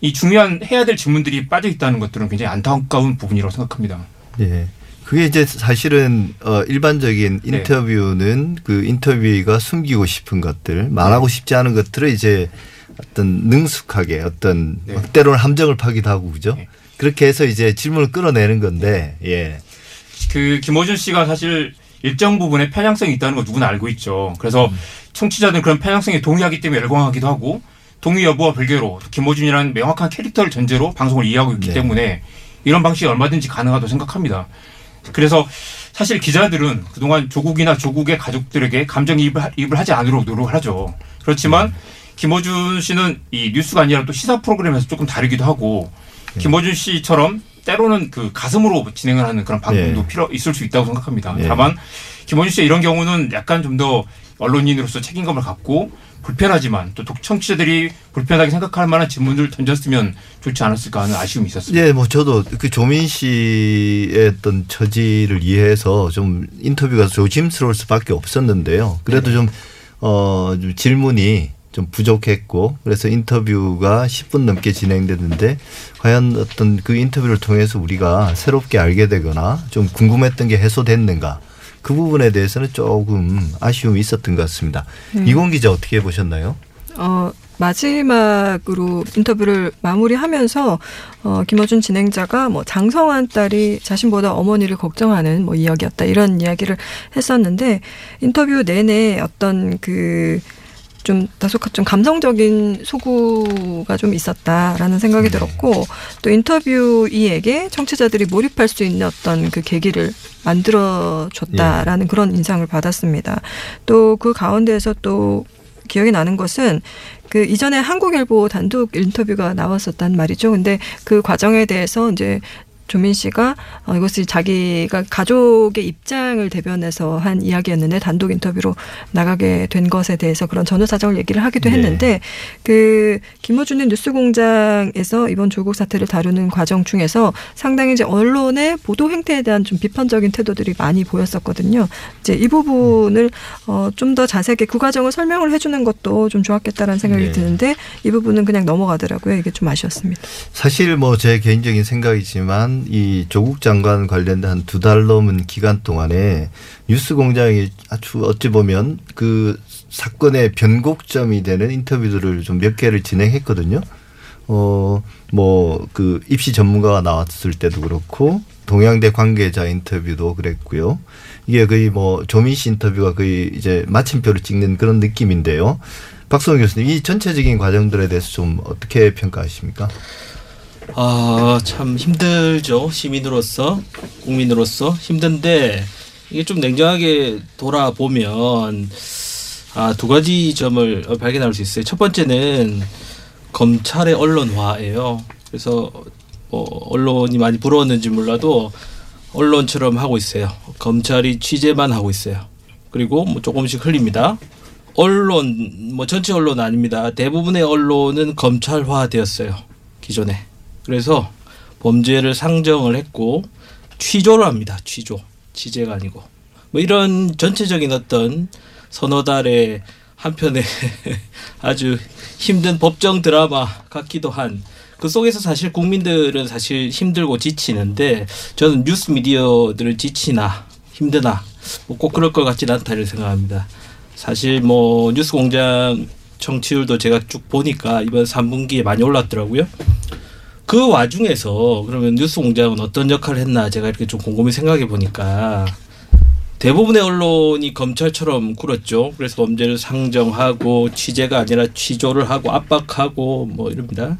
이 중요한 해야 될 질문들이 빠져 있다는 것들은 굉장히 안타까운 부분이라고 생각합니다. 예. 그게 이제 사실은 어 일반적인 네. 인터뷰는 그 인터뷰가 숨기고 싶은 것들, 말하고 네. 싶지 않은 것들을 이제 어떤 능숙하게 어떤 네. 막 때로는 함정을 파기도 하고 그죠? 그렇게 해서 이제 질문을 끌어내는 건데 예. 그 김어준 씨가 사실 일정 부분에 편향성이 있다는 거 누구나 알고 있죠. 그래서 음. 청취자들은 그런 편향성에 동의하기 때문에 열광하기도 하고 동의 여부와 별개로 김어준이라는 명확한 캐릭터를 전제로 방송을 이해하고 있기 네. 때문에 이런 방식이 얼마든지 가능하다고 생각합니다. 그래서 사실 기자들은 그동안 조국이나 조국의 가족들에게 감정이입을 이입을 하지 않으려고 노력을 하죠. 그렇지만 음. 김어준 씨는 이 뉴스가 아니라 또 시사 프로그램에서 조금 다르기도 하고 네. 김어준 씨처럼 때로는 그 가슴으로 진행을 하는 그런 방송도 네. 필요 있을 수 있다고 생각합니다. 네. 다만 김어준 씨의 이런 경우는 약간 좀 더 언론인으로서 책임감을 갖고 불편하지만 또 독- 청취자들이 불편하게 생각할 만한 질문을 던졌으면 좋지 않았을까 하는 아쉬움이 있었습니다. 예, 뭐 저도 그 조민 씨의 어떤 처지를 이해해서 좀 인터뷰가 조심스러울 수밖에 없었는데요. 그래도 네. 좀, 어, 좀 질문이 좀 부족했고 그래서 인터뷰가 10분 넘게 진행됐는데 과연 어떤 그 인터뷰를 통해서 우리가 새롭게 알게 되거나 좀 궁금했던 게 해소됐는가 그 부분에 대해서는 조금 아쉬움이 있었던 것 같습니다. 음. 이공 기자 어떻게 보셨나요? 어, 마지막으로 인터뷰를 마무리하면서 어, 김어준 진행자가 뭐 장성환 딸이 자신보다 어머니를 걱정하는 뭐 이야기였다 이런 이야기를 했었는데 인터뷰 내내 어떤 그 좀 다소 좀 감성적인 소구가 좀 있었다라는 생각이 들었고 또 인터뷰 이에게 청취자들이 몰입할 수 있는 어떤 그 계기를 만들어 줬다라는 그런 인상을 받았습니다. 또 그 가운데에서 또 기억이 나는 것은 그 이전에 한국일보 단독 인터뷰가 나왔었단 말이죠. 근데 그 과정에 대해서 이제 조민 씨가 어, 이것이 자기가 가족의 입장을 대변해서 한 이야기였는데 단독 인터뷰로 나가게 된 것에 대해서 그런 전후 사정을 얘기를 하기도 네. 했는데 그 김어준의 뉴스공장에서 이번 조국 사태를 다루는 과정 중에서 상당히 이제 언론의 보도 행태에 대한 좀 비판적인 태도들이 많이 보였었거든요. 이제 이 부분을 어, 좀 더 자세하게 그 과정을 설명을 해주는 것도 좀 좋았겠다라는 생각이 네. 드는데 이 부분은 그냥 넘어가더라고요. 이게 좀 아쉬웠습니다. 사실 뭐 제 개인적인 생각이지만 이 조국 장관 관련된 한 두 달 넘은 기간 동안에 뉴스 공장이 아주 어찌 보면 그 사건의 변곡점이 되는 인터뷰들을 좀 몇 개를 진행했거든요. 어, 뭐 그 입시 전문가가 나왔을 때도 그렇고 동양대 관계자 인터뷰도 그랬고요. 이게 거의 뭐 조민 씨 인터뷰가 거의 이제 마침표를 찍는 그런 느낌인데요. 박성호 교수님, 이 전체적인 과정들에 대해서 좀 어떻게 평가하십니까? 아, 참 힘들죠. 시민으로서, 국민으로서 힘든데 이게 좀 냉정하게 돌아보면 아, 두 가지 점을 발견할 수 있어요. 첫 번째는 검찰의 언론화예요. 그래서 뭐 언론이 많이 부러웠는지 몰라도 언론처럼 하고 있어요. 검찰이 취재만 하고 있어요. 그리고 뭐 조금씩 흘립니다. 언론 뭐 전체 언론 아닙니다. 대부분의 언론은 검찰화 되었어요. 기존에. 그래서 범죄를 상정을 했고 취조를 합니다. 취조. 취재가 아니고. 뭐 이런 전체적인 어떤 서너 달의 한편의 *laughs* 아주 힘든 법정 드라마 같기도 한 그 속에서 사실 국민들은 사실 힘들고 지치는데 저는 뉴스 미디어들을 지치나 힘드나 뭐 꼭 그럴 것 같지는 않다 이렇게 생각합니다. 사실 뭐 뉴스 공장 청취율도 제가 쭉 보니까 이번 3분기에 많이 올랐더라고요. 그 와중에서 그러면 뉴스 공장은 어떤 역할을 했나 제가 이렇게 좀 곰곰이 생각해 보니까 대부분의 언론이 검찰처럼 굴었죠. 그래서 범죄를 상정하고 취재가 아니라 취조를 하고 압박하고 뭐 이럽니다.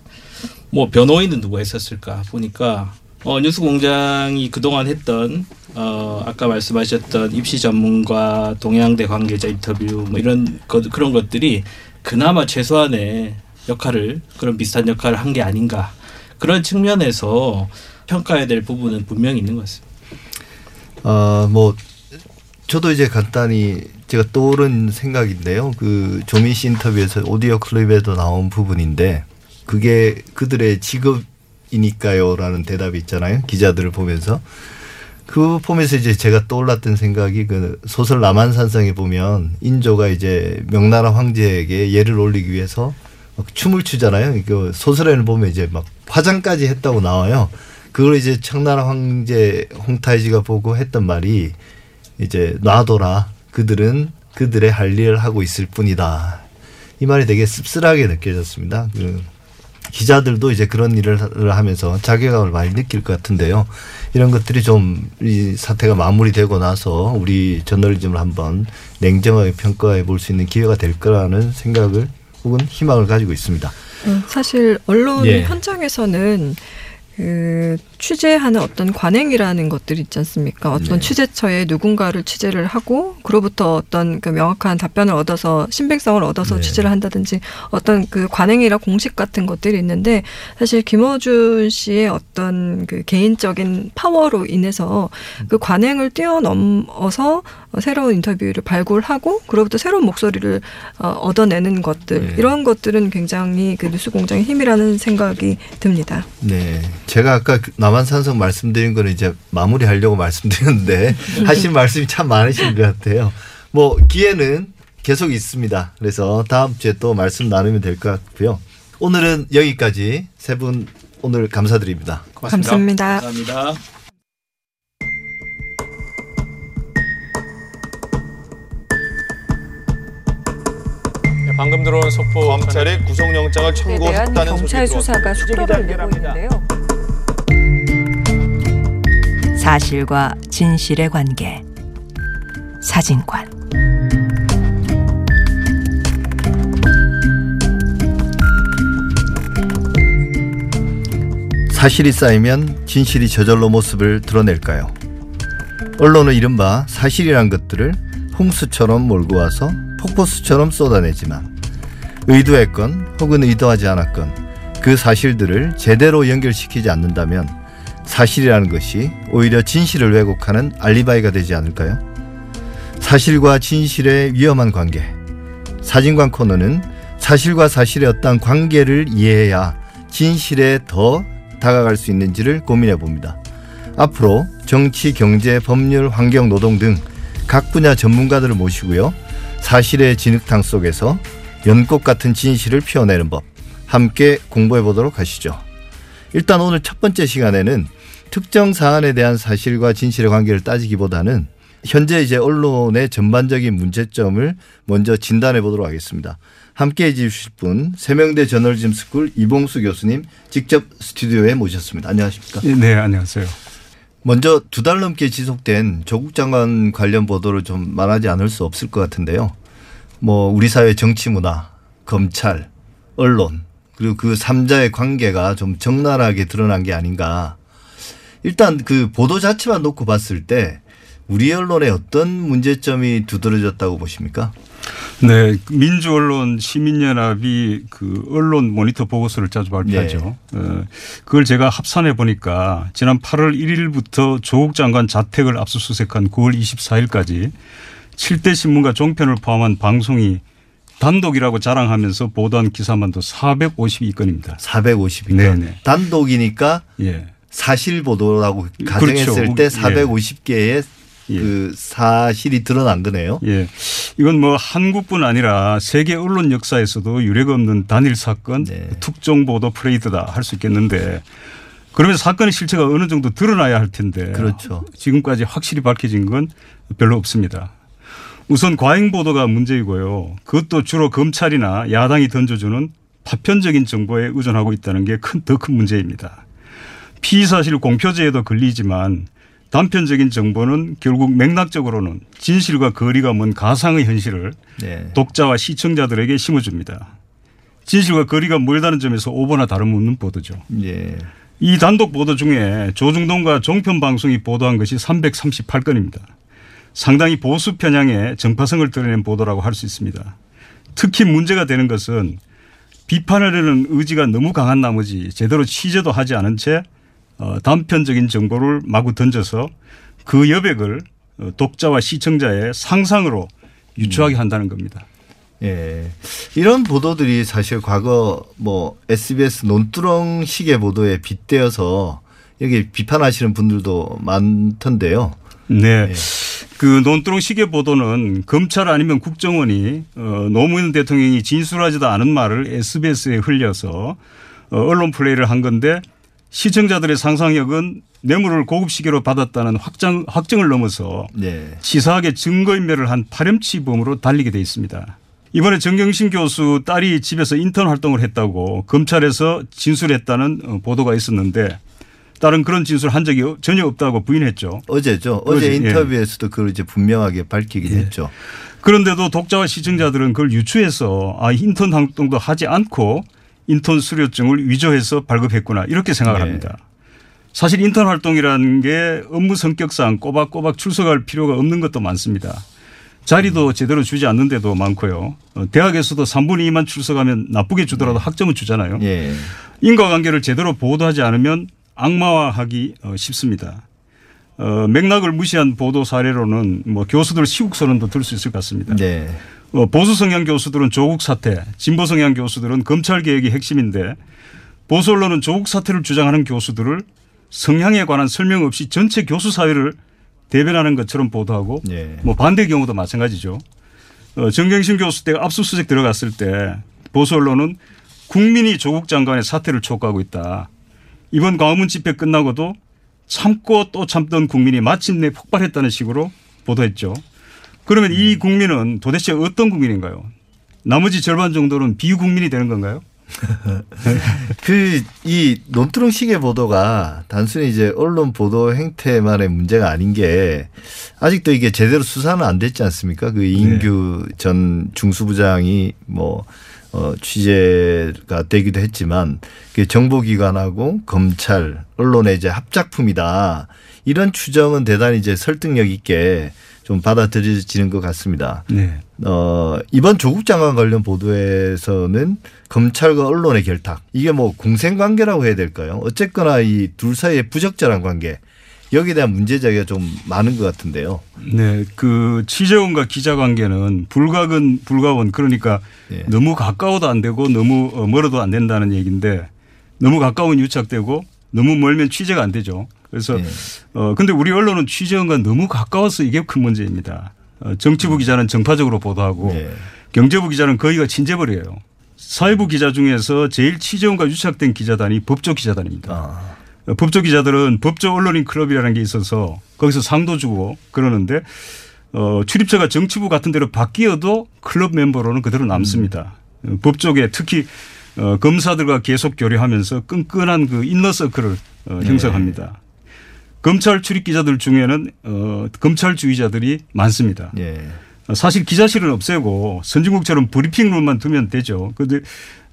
뭐 변호인은 누가 했었을까 보니까 어, 뉴스 공장이 그동안 했던 어, 아까 말씀하셨던 입시 전문가 동양대 관계자 인터뷰 뭐 이런 것, 그런 것들이 그나마 최소한의 역할을 그런 비슷한 역할을 한 게 아닌가 그런 측면에서 평가해야 될 부분은 분명히 있는 것 같습니다. 어, 뭐 저도 이제 간단히 제가 떠오른 생각인데요. 그 조민 씨 인터뷰에서 오디오 클립에도 나온 부분인데 그게 그들의 직업이니까요라는 대답이 있잖아요. 기자들을 보면서 그 보면서 이제 제가 떠올랐던 생각이 그 소설 남한산성에 보면 인조가 이제 명나라 황제에게 예를 올리기 위해서 막 춤을 추잖아요. 그 소설에는 보면 이제 막 화장까지 했다고 나와요. 그걸 이제 청나라 황제 홍타이지가 보고 했던 말이 이제 놔둬라. 그들은 그들의 할 일을 하고 있을 뿐이다. 이 말이 되게 씁쓸하게 느껴졌습니다. 그 기자들도 이제 그런 일을 하면서 자괴감을 많이 느낄 것 같은데요. 이런 것들이 좀 이 사태가 마무리되고 나서 우리 저널리즘을 한번 냉정하게 평가해 볼 수 있는 기회가 될 거라는 생각을 혹은 희망을 가지고 있습니다. 음, 사실 언론 예. 현장에서는 그 취재하는 어떤 관행이라는 것들이 있지 않습니까? 어떤 네. 취재처에 누군가를 취재를 하고 그로부터 어떤 그 명확한 답변을 얻어서 신빙성을 얻어서 네. 취재를 한다든지 어떤 그 관행이라 공식 같은 것들이 있는데 사실 김어준 씨의 어떤 그 개인적인 파워로 인해서 그 관행을 뛰어넘어서 새로운 인터뷰를 발굴하고 그로부터 새로운 목소리를 어, 얻어내는 것들 네. 이런 것들은 굉장히 그 뉴스 공장의 힘이라는 생각이 듭니다. 네. 제가 아까 그 남한산성 말씀드린 거는 이제 마무리하려고 말씀드렸는데 *laughs* 하신 말씀이 참 많으신 것 같아요. 뭐 기회는 계속 있습니다. 그래서 다음 주에 또 말씀 나누면 될 것 같고요. 오늘은 여기까지 세 분 오늘 감사드립니다. 감사합니다. 감사합니다. 방금 들어온 속보 검찰이 구속영장을 청구했다는 경찰 수사가 속도를 내고 있는데요. 사실과 진실의 관계. 사진관. 사실이 쌓이면 진실이 저절로 모습을 드러낼까요? 언론은 이른바 사실이란 것들을 홍수처럼 몰고 와서 폭포수처럼 쏟아내지만 의도했건 혹은 의도하지 않았건 그 사실들을 제대로 연결시키지 않는다면 사실이라는 것이 오히려 진실을 왜곡하는 알리바이가 되지 않을까요? 사실과 진실의 위험한 관계. 사진관 코너는 사실과 사실의 어떤 관계를 이해해야 진실에 더 다가갈 수 있는지를 고민해 봅니다. 앞으로 정치, 경제, 법률, 환경, 노동 등 각 분야 전문가들을 모시고요. 사실의 진흙탕 속에서 연꽃 같은 진실을 피워내는 법 함께 공부해 보도록 하시죠. 일단 오늘 첫 번째 시간에는 특정 사안에 대한 사실과 진실의 관계를 따지기보다는 현재 이제 언론의 전반적인 문제점을 먼저 진단해 보도록 하겠습니다. 함께 해 주실 분 세명대 저널리즘 스쿨 이봉수 교수님 직접 스튜디오에 모셨습니다. 안녕하십니까? 네, 안녕하세요. 먼저 두 달 넘게 지속된 조국 장관 관련 보도를 좀 말하지 않을 수 없을 것 같은데요. 뭐 우리 사회 정치 문화, 검찰, 언론 그리고 그 삼자의 관계가 좀 적나라하게 드러난 게 아닌가. 일단 그 보도 자체만 놓고 봤을 때 우리 언론에 어떤 문제점이 두드러졌다고 보십니까? 네, 민주언론 시민연합이 그 언론 모니터 보고서를 자주 발표하죠. 어, 그걸 제가 합산해 보니까 지난 8월 1일부터 조국 장관 자택을 압수수색한 9월 24일까지 7대 신문과 종편을 포함한 방송이 단독이라고 자랑하면서 보도한 기사만도 452건입니다. 452건. 네네. 단독이니까 예. 사실 보도라고 가정했을 그렇죠. 때 예. 450개의 그 사실이 드러난 거네요. 예. 이건 뭐 한국뿐 아니라 세계 언론 역사에서도 유례가 없는 단일 사건, 네. 특정 보도 프레이드다 할 수 있겠는데 그러면 사건의 실체가 어느 정도 드러나야 할 텐데 그렇죠. 지금까지 확실히 밝혀진 건 별로 없습니다. 우선 과잉 보도가 문제이고요. 그것도 주로 검찰이나 야당이 던져주는 파편적인 정보에 의존하고 있다는 게 큰더큰 문제입니다. 피의 사실 공표제에도 걸리지만 단편적인 정보는 결국 맥락적으로는 진실과 거리가 먼 가상의 현실을 네. 독자와 시청자들에게 심어줍니다. 진실과 거리가 멀다는 점에서 오보나 다름없는 보도죠. 예. 이 단독 보도 중에 조중동과 종편 방송이 보도한 것이 338건입니다. 상당히 보수 편향의 정파성을 드러낸 보도라고 할 수 있습니다. 특히 문제가 되는 것은 비판하려는 의지가 너무 강한 나머지 제대로 취재도 하지 않은 채 어, 단편적인 정보를 마구 던져서 그 여백을 어, 독자와 시청자의 상상으로 유추하게 한다는 겁니다. 예. 이런 보도들이 사실 과거 뭐 SBS 논두렁 식의 보도에 빗대어서 여기 비판하시는 분들도 많던데요. 네. 그 논두렁 시계 보도는 검찰 아니면 국정원이 어, 노무현 대통령이 진술하지도 않은 말을 SBS에 흘려서 어, 언론 플레이를 한 건데 시청자들의 상상력은 뇌물을 고급 시계로 받았다는 확정, 확정을 넘어서 네. 치사하게 증거인멸을 한 파렴치범으로 달리게 돼 있습니다. 이번에 정경심 교수 딸이 집에서 인턴 활동을 했다고 검찰에서 진술했다는 어, 보도가 있었는데 딸은 그런 진술 한 적이 전혀 없다고 부인했죠. 어제죠. 어제 어제, 예. 인터뷰에서도 그걸 이제 분명하게 밝히긴 했죠. 그런데도 독자와 시청자들은 그걸 유추해서 아 인턴 활동도 하지 않고 인턴 수료증을 위조해서 발급했구나 이렇게 생각을 네. 합니다. 사실 인턴 활동이라는 게 업무 성격상 꼬박꼬박 출석할 필요가 없는 것도 많습니다. 자리도 제대로 주지 않는 데도 많고요. 어, 대학에서도 3분의 2만 출석하면 나쁘게 주더라도 학점을 주잖아요. 예. 인과관계를 제대로 보도하지 않으면 악마화하기 어, 쉽습니다. 어, 맥락을 무시한 보도 사례로는 뭐 교수들 시국 선언도 들 수 있을 것 같습니다. 네. 어, 보수 성향 교수들은 조국 사태, 진보 성향 교수들은 검찰 개혁이 핵심인데 보수 언론은 조국 사태를 주장하는 교수들을 성향에 관한 설명 없이 전체 교수 사회를 대변하는 것처럼 보도하고 예. 뭐 반대 경우도 마찬가지죠. 어, 정경심 교수 때가 압수수색 들어갔을 때 보수 언론은 국민이 조국 장관의 사퇴를 촉구하고 있다. 이번 광화문 집회 끝나고도 참고 또 참던 국민이 마침내 폭발했다는 식으로 보도했죠. 그러면 이 국민은 도대체 어떤 국민인가요? 나머지 절반 정도는 비국민이 되는 건가요? *laughs* 그 이 논두렁 시계 보도가 단순히 이제 언론 보도 행태만의 문제가 아닌 게 아직도 이게 제대로 수사는 안 됐지 않습니까? 그 이인규 전 중수부장이 뭐 어, 취재가 되기도 했지만 그 정보기관하고 검찰, 언론의 이제 합작품이다. 이런 추정은 대단히 이제 설득력 있게 좀 받아들여지는 것 같습니다. 네. 어, 이번 조국 장관 관련 보도에서는 검찰과 언론의 결탁. 이게 뭐 공생관계라고 해야 될까요? 어쨌거나 이 둘 사이의 부적절한 관계. 여기에 대한 문제제기가 좀 많은 것 같은데요. 네, 그 취재원과 기자 관계는 불가근 불가원 그러니까 예. 너무 가까워도 안 되고 너무 어, 멀어도 안 된다는 얘기인데 너무 가까운 유착되고 너무 멀면 취재가 안 되죠. 그래서 예. 어 근데 우리 언론은 취재원과 너무 가까워서 이게 큰 문제입니다. 어, 정치부 기자는 정파적으로 보도하고 예. 경제부 기자는 거의가 친재벌이에요. 사회부 기자 중에서 제일 취재원과 유착된 기자단이 법조 기자단입니다. 아. 어, 법조 기자들은 법조 언론인 클럽이라는 게 있어서 거기서 상도 주고 그러는데 어, 출입처가 정치부 같은 데로 바뀌어도 클럽 멤버로는 그대로 남습니다. 어, 법조계 특히 어, 검사들과 계속 교류하면서 끈끈한 그 인너 서클을 어, 네. 형성합니다. 검찰 출입 기자들 중에는 어, 검찰주의자들이 많습니다. 예. 어, 사실 기자실은 없애고 선진국처럼 브리핑룸만 두면 되죠. 그런데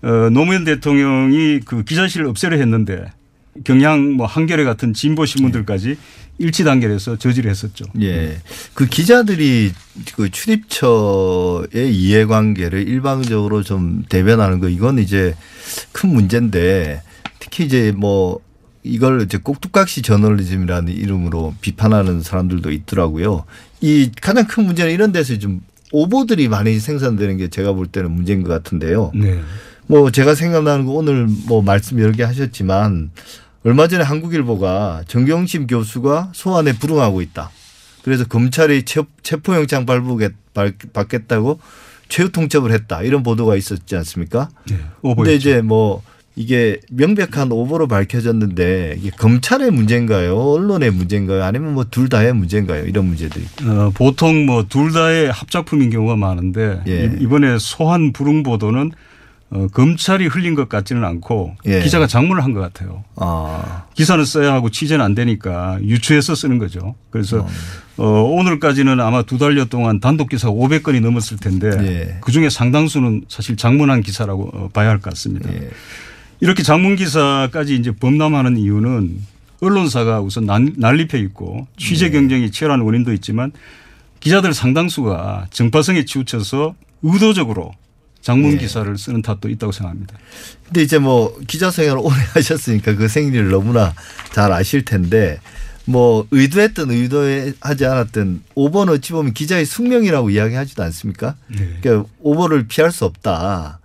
어, 노무현 대통령이 그 기자실을 없애려 했는데 경향 뭐 한겨레 같은 진보 신문들까지 일치 단결해서 저지를 했었죠. 예. 그 기자들이 그 출입처의 이해관계를 일방적으로 좀 대변하는 거 이건 이제 큰 문제인데 특히 이제 뭐 이걸 이제 꼭두각시 저널리즘이라는 이름으로 비판하는 사람들도 있더라고요. 이 가장 큰 문제는 이런 데서 좀 오보들이 많이 생산되는 게 제가 볼 때는 문제인 것 같은데요. 네. 뭐 제가 생각나는 거 오늘 뭐 말씀 여러 개 하셨지만 얼마 전에 한국일보가 정경심 교수가 소환에 불응하고 있다. 그래서 검찰이 체- 체포영장 발부get, 발- 받겠다고 최후 통첩을 했다. 이런 보도가 있었지 않습니까? 네. 근데. 이제 뭐 이게 명백한 오보로 밝혀졌는데 이게 검찰의 문제인가요? 언론의 문제인가요? 아니면 뭐 둘 다의 문제인가요? 이런 문제들이. 어, 보통 뭐 둘 다의 합작품인 경우가 많은데 예. 이- 이번에 소환 불응 보도는 어, 검찰이 흘린 것 같지는 않고 예. 기자가 장문을 한 것 같아요. 아. 기사는 써야 하고 취재는 안 되니까 유추해서 쓰는 거죠. 그래서 어, 오늘까지는 아마 두 달여 동안 단독 기사가 500건이 넘었을 텐데 예. 그 중에 상당수는 사실 장문한 기사라고 어, 봐야 할 것 같습니다. 예. 이렇게 장문 기사까지 이제 범람하는 이유는 언론사가 우선 난- 난립해 있고 취재 네. 경쟁이 치열한 원인도 있지만 기자들 상당수가 정파성에 치우쳐서 의도적으로 장문 네. 기사를 쓰는 탓도 있다고 생각합니다. 근데 이제 뭐 기자 생활을 *laughs* 오래 하셨으니까 그 생리를 너무나 잘 아실 텐데 뭐 의도했든 의도하지 않았든 오버는 어찌 보면 기자의 숙명이라고 이야기하지도 않습니까? 그러니까 오버를 피할 수 없다.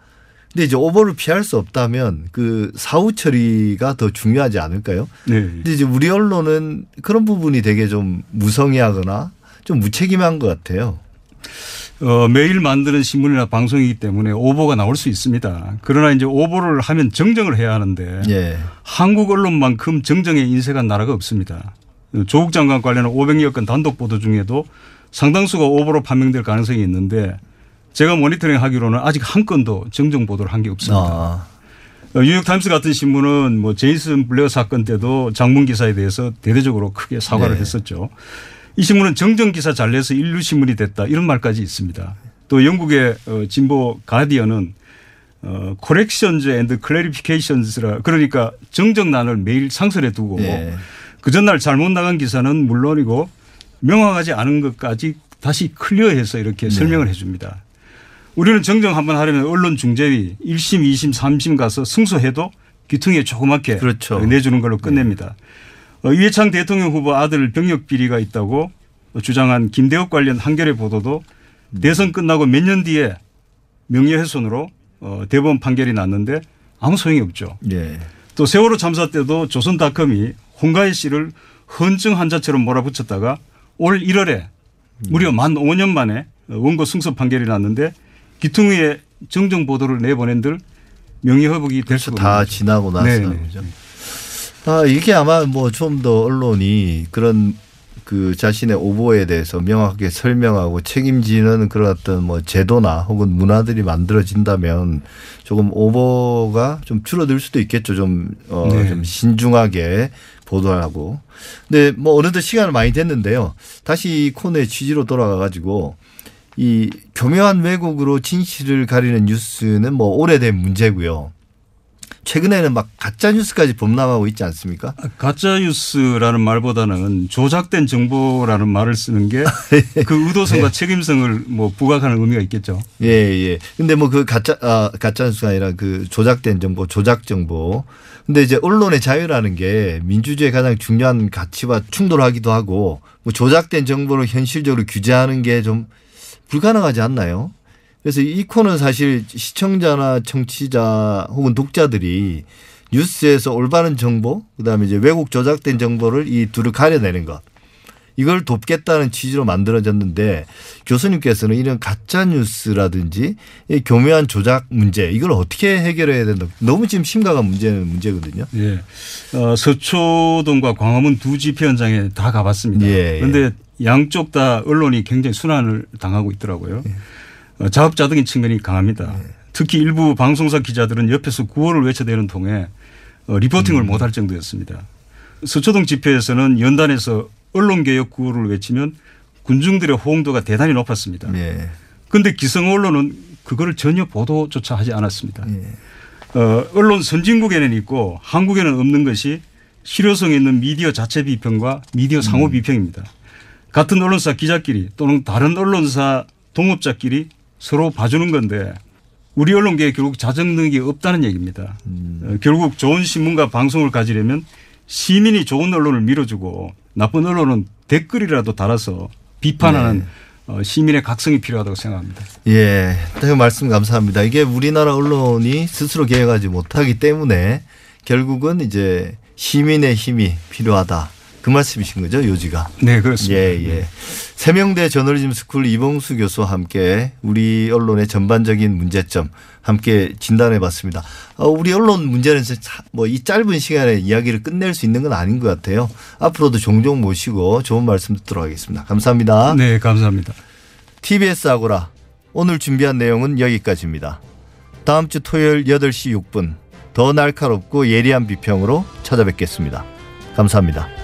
근데 이제 오버를 피할 수 없다면 그 사후 처리가 더 중요하지 않을까요? 네. 근데 이제 우리 언론은 그런 부분이 되게 좀 무성의하거나 좀 무책임한 것 같아요. 어, 매일 만드는 신문이나 방송이기 때문에 오보가 나올 수 있습니다. 그러나 이제 오보를 하면 정정을 해야 하는데 예. 한국 언론만큼 정정에 인색한 나라가 없습니다. 조국 장관 관련한 500여 건 단독 보도 중에도 상당수가 오보로 판명될 가능성이 있는데 제가 모니터링 하기로는 아직 한 건도 정정 보도를 한 게 없습니다. 아. 어, 뉴욕타임스 같은 신문은 뭐 제이슨 블레어 사건 때도 장문 기사에 대해서 대대적으로 크게 사과를 네. 했었죠. 이 신문은 정정 기사 잘 내서 인류 신문이 됐다 이런 말까지 있습니다. 또 영국의 어, 진보 가디언은 어, corrections and clarifications라 그러니까 정정란을 매일 상설해 두고 예. 그 전날 잘못 나간 기사는 물론이고 명확하지 않은 것까지 다시 클리어해서 이렇게 네. 설명을 해 줍니다. 우리는 정정 한번 하려면 언론 중재위 1심, 2심, 3심 가서 승소해도 귀퉁이에 조그맣게 그렇죠. 내주는 걸로 끝냅니다. 어, 이해창 대통령 후보 아들 병역 비리가 있다고 주장한 김대엽 관련 한겨레 보도도 대선 끝나고 몇 년 뒤에 명예훼손으로 어, 대법원 판결이 났는데 아무 소용이 없죠. 예. 또 세월호 참사 때도 조선닷컴이 홍가희 씨를 헌증 환자처럼 몰아붙였다가 올 1월에 무려 만 5년 만에 원고 승소 판결이 났는데 기퉁이에 정정 보도를 내보낸들 명예회복이 될 수가 다 없는 거죠. 지나고 나서 네, 네. 아 이게 아마 뭐 좀 더 언론이 그런 그 자신의 오보에 대해서 명확하게 설명하고 책임지는 그런 어떤 뭐 제도나 혹은 문화들이 만들어진다면 조금 오보가 좀 줄어들 수도 있겠죠. 좀, 어, 네. 좀 신중하게 보도하고. 근데 뭐 어느덧 시간을 많이 됐는데요. 다시 이 코너의 취지로 돌아가 가지고 이 교묘한 왜곡으로 진실을 가리는 뉴스는 뭐 오래된 문제고요. 최근에는 막 가짜 뉴스까지 범람하고 있지 않습니까? 가짜 뉴스라는 말보다는 조작된 정보라는 말을 쓰는 게 *laughs* 그 의도성과 네. 책임성을 뭐 부각하는 의미가 있겠죠. 예, 예. 근데 뭐 그 가짜, 아, 가짜 뉴스가 아니라 그 조작된 정보, 조작 정보. 근데 이제 언론의 자유라는 게 민주주의의 가장 중요한 가치와 충돌하기도 하고 뭐 조작된 정보를 현실적으로 규제하는 게 좀 불가능하지 않나요? 그래서 이 코는 사실 시청자나 청취자 혹은 독자들이 뉴스에서 올바른 정보, 그다음에 이제 왜곡 조작된 정보를 이 둘을 가려내는 것. 이걸 돕겠다는 취지로 만들어졌는데 교수님께서는 이런 가짜 뉴스라든지 이 교묘한 조작 문제 이걸 어떻게 해결해야 된다. 너무 지금 심각한 문제는 문제거든요. 예. 어, 서초동과 광화문 두 집회 현장에 다 가봤습니다. 예, 예. 그런데 양쪽 다 언론이 굉장히 순환을 당하고 있더라고요. 어, 자업자득인 측면이 강합니다. 예. 특히 일부 방송사 기자들은 옆에서 구호를 외쳐대는 통에 어, 리포팅을 음. 못할 정도였습니다. 서초동 집회에서는 연단에서 언론개혁 구호를 외치면 군중들의 호응도가 대단히 높았습니다. 예. 그런데 기성 언론은 그거를 전혀 보도조차 하지 않았습니다. 예. 어, 언론 선진국에는 있고 한국에는 없는 것이 실효성 있는 미디어 자체 비평과 미디어 상호 비평입니다. 같은 언론사 기자끼리 또는 다른 언론사 동업자끼리 서로 봐주는 건데 우리 언론계에 결국 자정 능력이 없다는 얘기입니다. 어, 결국 좋은 신문과 방송을 가지려면 시민이 좋은 언론을 밀어주고 나쁜 언론은 댓글이라도 달아서 비판하는 어, 시민의 각성이 필요하다고 생각합니다. 예. 대표 말씀 감사합니다. 이게 우리나라 언론이 스스로 개혁하지 못하기 때문에 결국은 이제 시민의 힘이 필요하다. 그 말씀이신 거죠, 요지가? 네, 그렇습니다. 예, 예. 세명대 저널리즘 스쿨 이봉수 교수와 함께 우리 언론의 전반적인 문제점 함께 진단해 봤습니다. 어, 우리 언론 문제는 뭐 이 짧은 시간에 이야기를 끝낼 수 있는 건 아닌 것 같아요. 앞으로도 종종 모시고 좋은 말씀 듣도록 하겠습니다. 감사합니다. 네, 감사합니다. TBS 아고라 오늘 준비한 내용은 여기까지입니다. 다음 주 토요일 8시 6분 더 날카롭고 예리한 비평으로 찾아뵙겠습니다. 감사합니다.